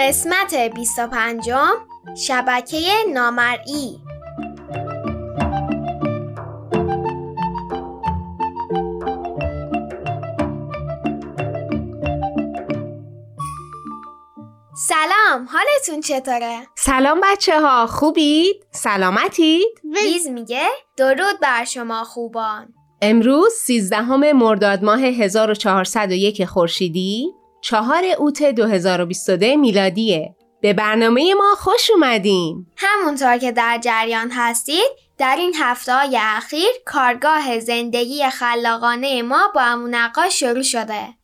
قسمت 25 شبکه نامرئی سلام حالتون چطوره؟ سلام بچه ها خوبید؟ سلامتید؟ ویز میگه درود بر شما خوبان امروز 13 مرداد ماه 1401 خورشیدی چهار اوت 2022 میلادیه. به برنامه ما خوش اومدین. همونطور که در جریان هستید در این هفته های اخیر کارگاه زندگی خلاقانه ما با امونقاش شروع شده.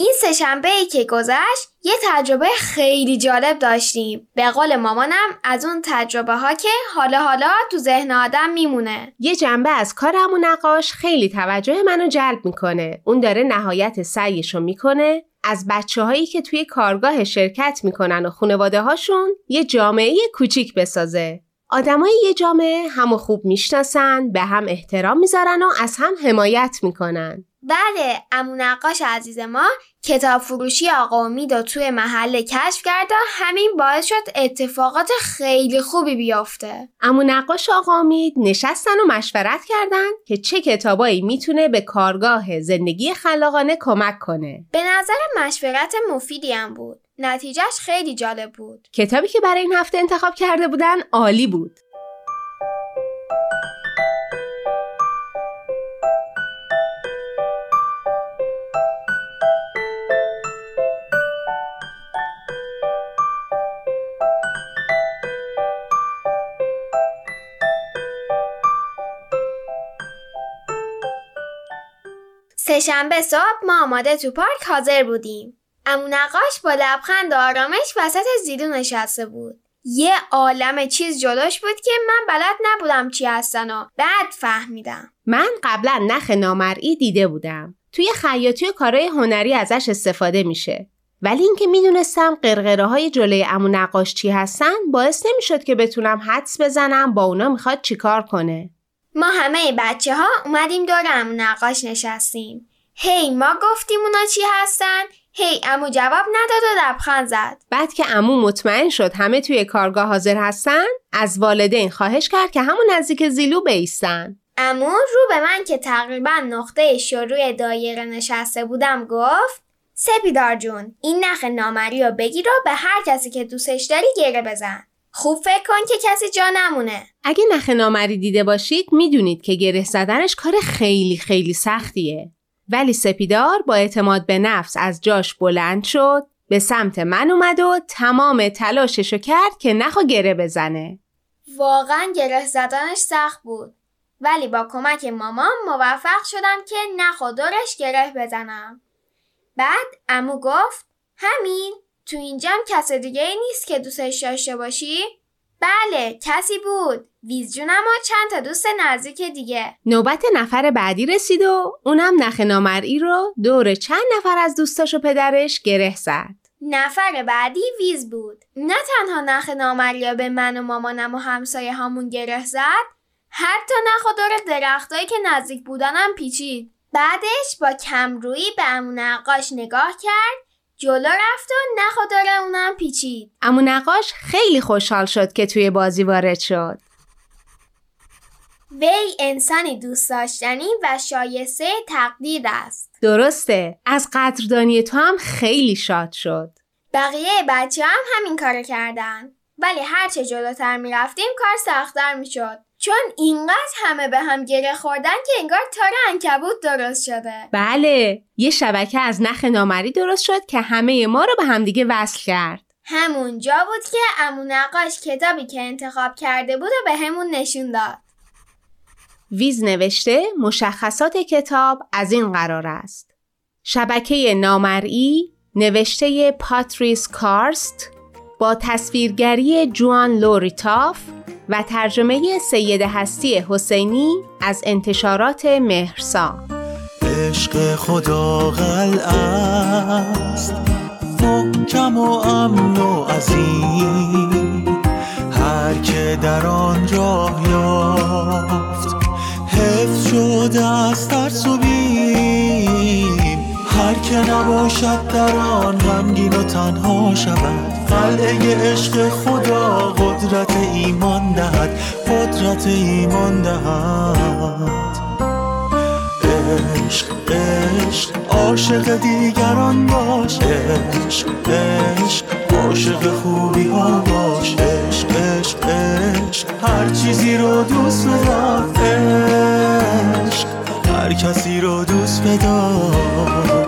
این سهشنبه ای که گذشت یه تجربه خیلی جالب داشتیم به قول مامانم از اون تجربه ها که حالا حالا تو ذهن آدم میمونه یه جنبه از کار امون نقاش خیلی توجه منو جلب می‌کنه اون داره نهایت سعیشو می‌کنه از بچه هایی که توی کارگاه شرکت می‌کنن و خانواده هاشون یه جامعه کوچیک بسازه. آدمای یه جامعه همو خوب می‌شناسن، به هم احترام می‌ذارن و از هم حمایت می‌کنن. بله امو نقاش عزیز ما کتاب فروشی آقا امید و توی محله کشف کرد و همین باعث شد اتفاقات خیلی خوبی بیافته. امو نقاش آقا امید نشستن و مشورت کردن که چه کتابایی می‌تونه به کارگاه زندگی خلاقانه کمک کنه. به نظر مشورت مفیدی هم بود. نتیجهش خیلی جالب بود. کتابی که برای این هفته انتخاب کرده بودن عالی بود. سهشنبه صبح ما آماده تو پارک حاضر بودیم. امو نقاش با لبخند و آرامش وسط زیدو نشسته بود. یه عالم چیز جلوش بود که من بلد نبودم چی هستن و بعد فهمیدم. من قبلا نخ نامرئی دیده بودم. توی خیاطی و کارهای هنری ازش استفاده میشه. ولی اینکه می‌دونستم قرقره های جلوی امو نقاش چی هستن باعث نمی‌شد که بتونم حدس بزنم با اونا می‌خواد چیکار کنه. ما همه بچه ها اومدیم دور امو نقاش نشستیم. هی ما گفتیم اونا چی هستن؟ هی امو جواب نداد و لبخند زد. بعد که امو مطمئن شد همه توی کارگاه حاضر هستن از والدین خواهش کرد که همون نزدیک زیلو بیستن. امو رو به من که تقریبا نقطه شروع دایره نشسته بودم گفت سپیدار جون این نخ نامری رو بگیر و به هر کسی که دوستش داری گره بزن. خوب فکر کن که کسی جا نمونه. اگه نخ نامری دیده باشید می‌دونید که گره زدنش کار خیلی خیلی سختیه. ولی سپیدار با اعتماد به نفس از جاش بلند شد به سمت من اومد و تمام تلاششو کرد که نخو گره بزنه. واقعا گره زدنش سخت بود. ولی با کمک مامان موفق شدم که نخو دورش گره بزنم. بعد امو گفت همین تو اینجا کس دیگه ای نیست که دوستش داشته باشی؟ بله کسی بود. ویز جونم و چند تا دوست نزدیک دیگه. نوبت نفر بعدی رسید و اونم نخ نامرئی رو دور چند نفر از دوستاش و پدرش گره زد. نفر بعدی ویز بود. نه تنها نخ نامریا به من و مامانم و همسایه همون گره زد حتی نخ و دور درختایی که نزدیک بودنم پیچید. بعدش با کمرویی به امون نقاش نگاه کرد جلو رفت و نخوداره اونم پیچید. امو نقاش خیلی خوشحال شد که توی بازی وارد شد. وی انسانی دوست داشتنی و شایسته تقدیر است. درسته از قدردانی تو هم خیلی شاد شد. بقیه بچه هم همین کارو کردن. ولی هرچه جلوتر می‌رفتیم کار سختتر می‌شد. چون اینقدر همه به هم گره خوردن که انگار تار انکبوت درست شده. بله یه شبکه از نخ نامری درست شد که همه ما رو به همدیگه وصل کرد. همون جا بود که امو نقاش کتابی که انتخاب کرده بود و به همون نشون داد. ویز نوشته مشخصات کتاب از این قرار است. شبکه نامرئی نوشته پاتریس کارست با تصویرگری جوان لوریتاف و ترجمه سید هستی حسینی از انتشارات مهرسا. عشق خدا غل است محکم و امن و عظیم. که نباشد در آن غمگین و تنها شود. قلعه عشق خدا قدرت ایمان دهد قدرت ایمان دهد. عشق عشق عاشق دیگران باش. عشق عشق عاشق خوبی ها باش. عشق عشق عشق هر چیزی رو دوست بدار. عشق هر کسی رو دوست بدار.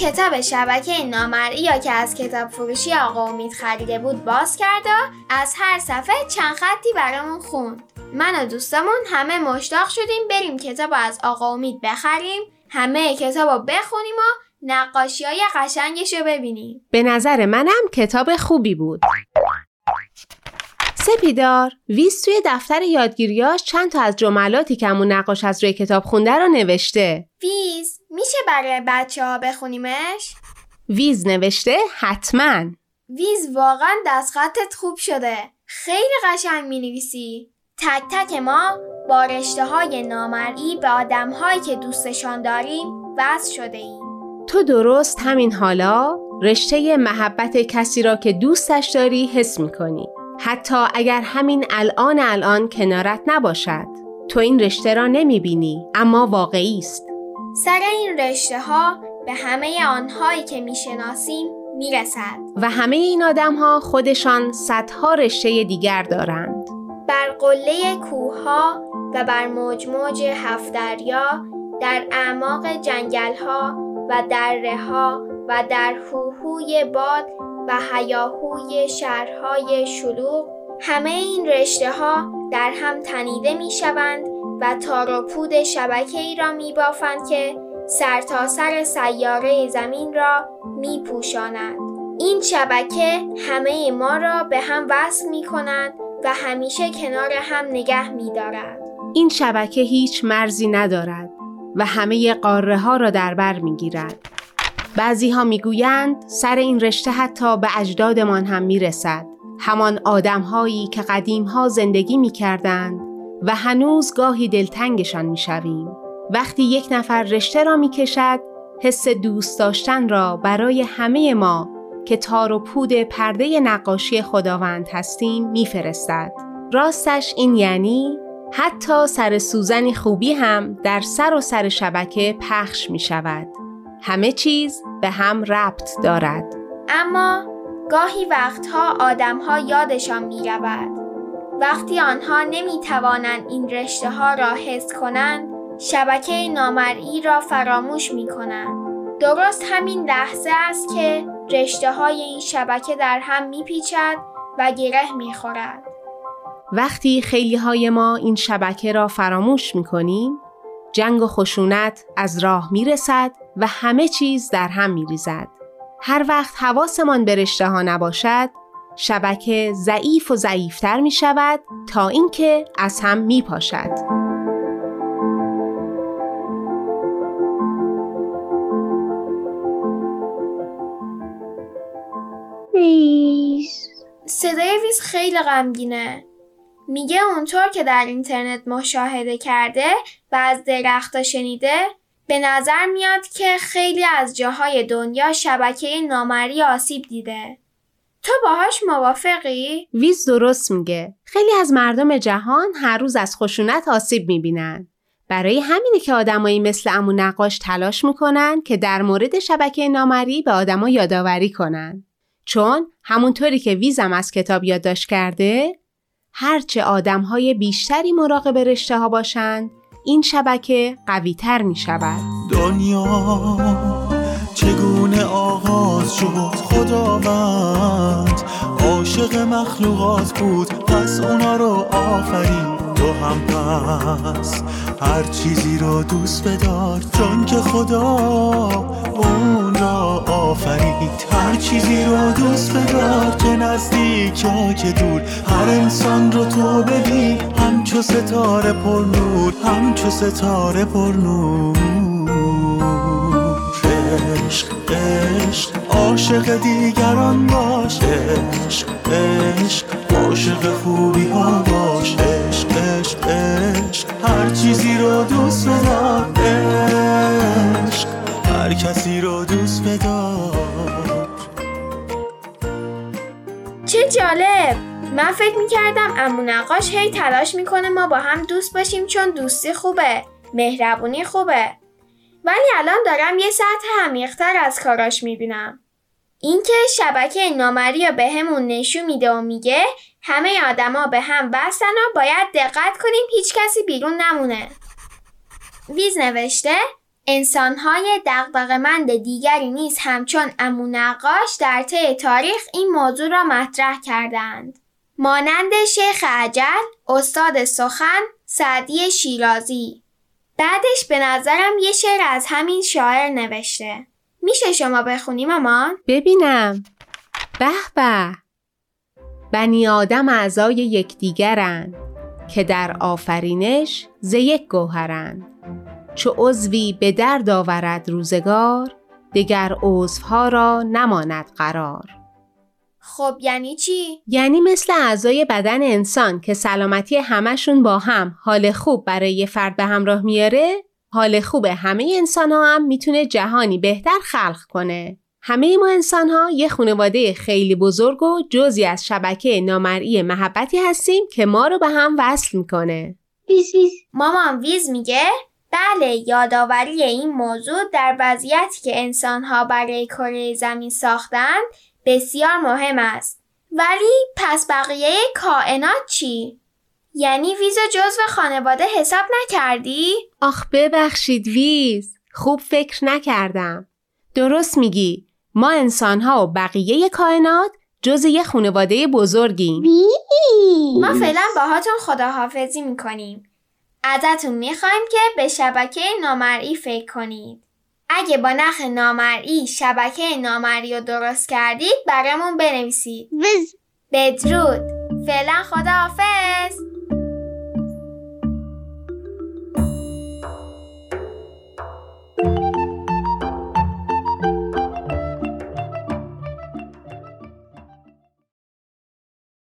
کتاب شبکه نامرئی یا که از کتاب فروشی آقا امید خریده بود باز کرد و از هر صفحه چند خطی برامون خوند. من و دوستامون همه مشتاق شدیم بریم کتاب از آقا امید بخریم همه کتاب رو بخونیم و نقاشی های قشنگش رو ببینیم. به نظر منم کتاب خوبی بود. سپیدار ویز توی دفتر یادگیریاش چند تا از جملاتی که همون نقاش از روی کتاب خونده رو نوشته. ویز میشه برای بچه ها بخونیمش؟ ویز نوشته حتما. ویز واقعا دستخطت خوب شده. خیلی قشنگ می نویسی تک تک ما با رشته های نامرئی به آدم هایی که دوستشان داریم وصل شده ایم. تو درست همین حالا رشته محبت کسی را که دوستش داری حس می کنی. حتی اگر همین الان الان کنارت نباشد. تو این رشته را نمی بینی اما واقعی است. سر این رشته ها به همه آنهایی که می شناسیم می رسد. و همه این آدم ها خودشان صدها رشته دیگر دارند. بر قله کوه ها و بر موج موج هفت دریا در اعماق جنگل ها و دره ها و در هوهوی باد و هیاهوی شهرهای شلوغ همه این رشته ها در هم تنیده می شوند و تار و پود شبکه ای را می بافند که سرتاسر سر سیاره زمین را می پوشاند. این شبکه همه ما را به هم وصل می کند و همیشه کنار هم نگه می دارد. این شبکه هیچ مرزی ندارد و همه قاره ها را در بر می گیرد. بعضی ها می گویند سر این رشته حتی به اجدادمان هم می رسد. همان آدم هایی که قدیم ها زندگی می کردند و هنوز گاهی دلتنگشان می شویم. وقتی یک نفر رشته را می کشد حس دوست داشتن را برای همه ما که تار و پود پرده نقاشی خداوند هستیم میفرستد. راستش این یعنی حتی سر سوزنی خوبی هم در سر و سر شبکه پخش می شود. همه چیز به هم ربط دارد. اما گاهی وقتها آدمها یادشان می رود. وقتی آنها نمی توانند این رشته ها را حس کنند شبکه نامرئی را فراموش می کنند. درست همین لحظه است که رشته های این شبکه در هم می پیچد و گره می خورد. وقتی خیلی های ما این شبکه را فراموش می کنیم، جنگ و خشونت از راه می رسد و همه چیز در هم می ریزد. هر وقت حواسمان به رشته ها نباشد، شبکه ضعیف و ضعیفتر می شود تا اینکه از هم می پاشد. ویز صدای ویز خیلی غمگینه میگه اونطور که در اینترنت مشاهده کرده و از درختا شنیده به نظر میاد که خیلی از جاهای دنیا شبکه نامری آسیب دیده. تو باهاش موافقی؟ ویز درست میگه. خیلی از مردم جهان هر روز از خشونت آسیب می‌بینن. برای همینه که آدمایی مثل امو نقاش تلاش می‌کنن که در مورد شبکه نامری به آدما یادآوری کنن. چون همونطوری که ویزم از کتاب یادداشت کرده هرچه آدم های بیشتری مراقب رشته ها باشند این شبکه قوی تر می شود دنیا چگونه آغاز شد؟ خداوند عاشق مخلوقات بود. پس اونا رو آفرین تو هم پس. هر چیزی رو دوست بدار چون که خدا اون را آفرید. هر چیزی رو دوست بدار. نزدیک یا که دور هر انسان رو تو ببین همچو ستاره پر نور همچو ستاره پر نور. عشق عشق عاشق دیگران باش. عشق عشق عاشق خوبی ها باش. عشق عشق عشق هر چیزی رو دوست بدار. عشق هر کسی رو دوست من فکر می‌کردم امو نقاش هی تلاش می‌کنه ما با هم دوست باشیم چون دوستی خوبه مهربونی خوبه. ولی الان دارم یه سطح عمیقتر از کاراش می‌بینم. اینکه شبکه نامری به همون نشون میده و میگه همه آدما به هم بستن و باید دقت کنیم هیچ کسی بیرون نمونه. ویز نوشته انسانهای دقدقمند دیگری نیز همچون امو نقاش در طی تاریخ این موضوع را مطرح کردند. مانند شیخ عجل، استاد سخن، سعدی شیرازی. بعدش به نظرم یه شعر از همین شاعر نوشته. میشه شما بخونی مامان؟ ببینم به به بنی آدم اعضای یکدیگرند که در آفرینش ز یک گوهرند چو عضوی به درد آورد روزگار دگر عضوها را نماند قرار خب یعنی چی؟ یعنی مثل اعضای بدن انسان که سلامتی همشون با هم حال خوب برای یه فرد به همراه میاره حال خوب همه انسان ها هم می‌تونه جهانی بهتر خلق کنه. همه ما انسان ها یه خانواده خیلی بزرگ و جزی از شبکه نامرئی محبتی هستیم که ما رو به هم وصل می‌کنه. مامان ویز میگه؟ بله یادآوری این موضوع در وضعیتی که انسانها برای کره زمین ساختند بسیار مهم است. ولی پس بقیه کائنات چی؟ یعنی ویزو جزو خانواده حساب نکردی؟ آخ ببخشید ویز. خوب فکر نکردم. درست میگی. ما انسان ها و بقیه کائنات جز یه خانواده بزرگیم. ویز! ما فعلا باهاتون خداحافظی می‌کنیم. ازتون می‌خوایم که به شبکه نامرئی فکر کنید. اگه با نخ نامرئی شبکه نامرئی رو درست کردید برامون بنویسید. بدرود. فعلا خداحافظ.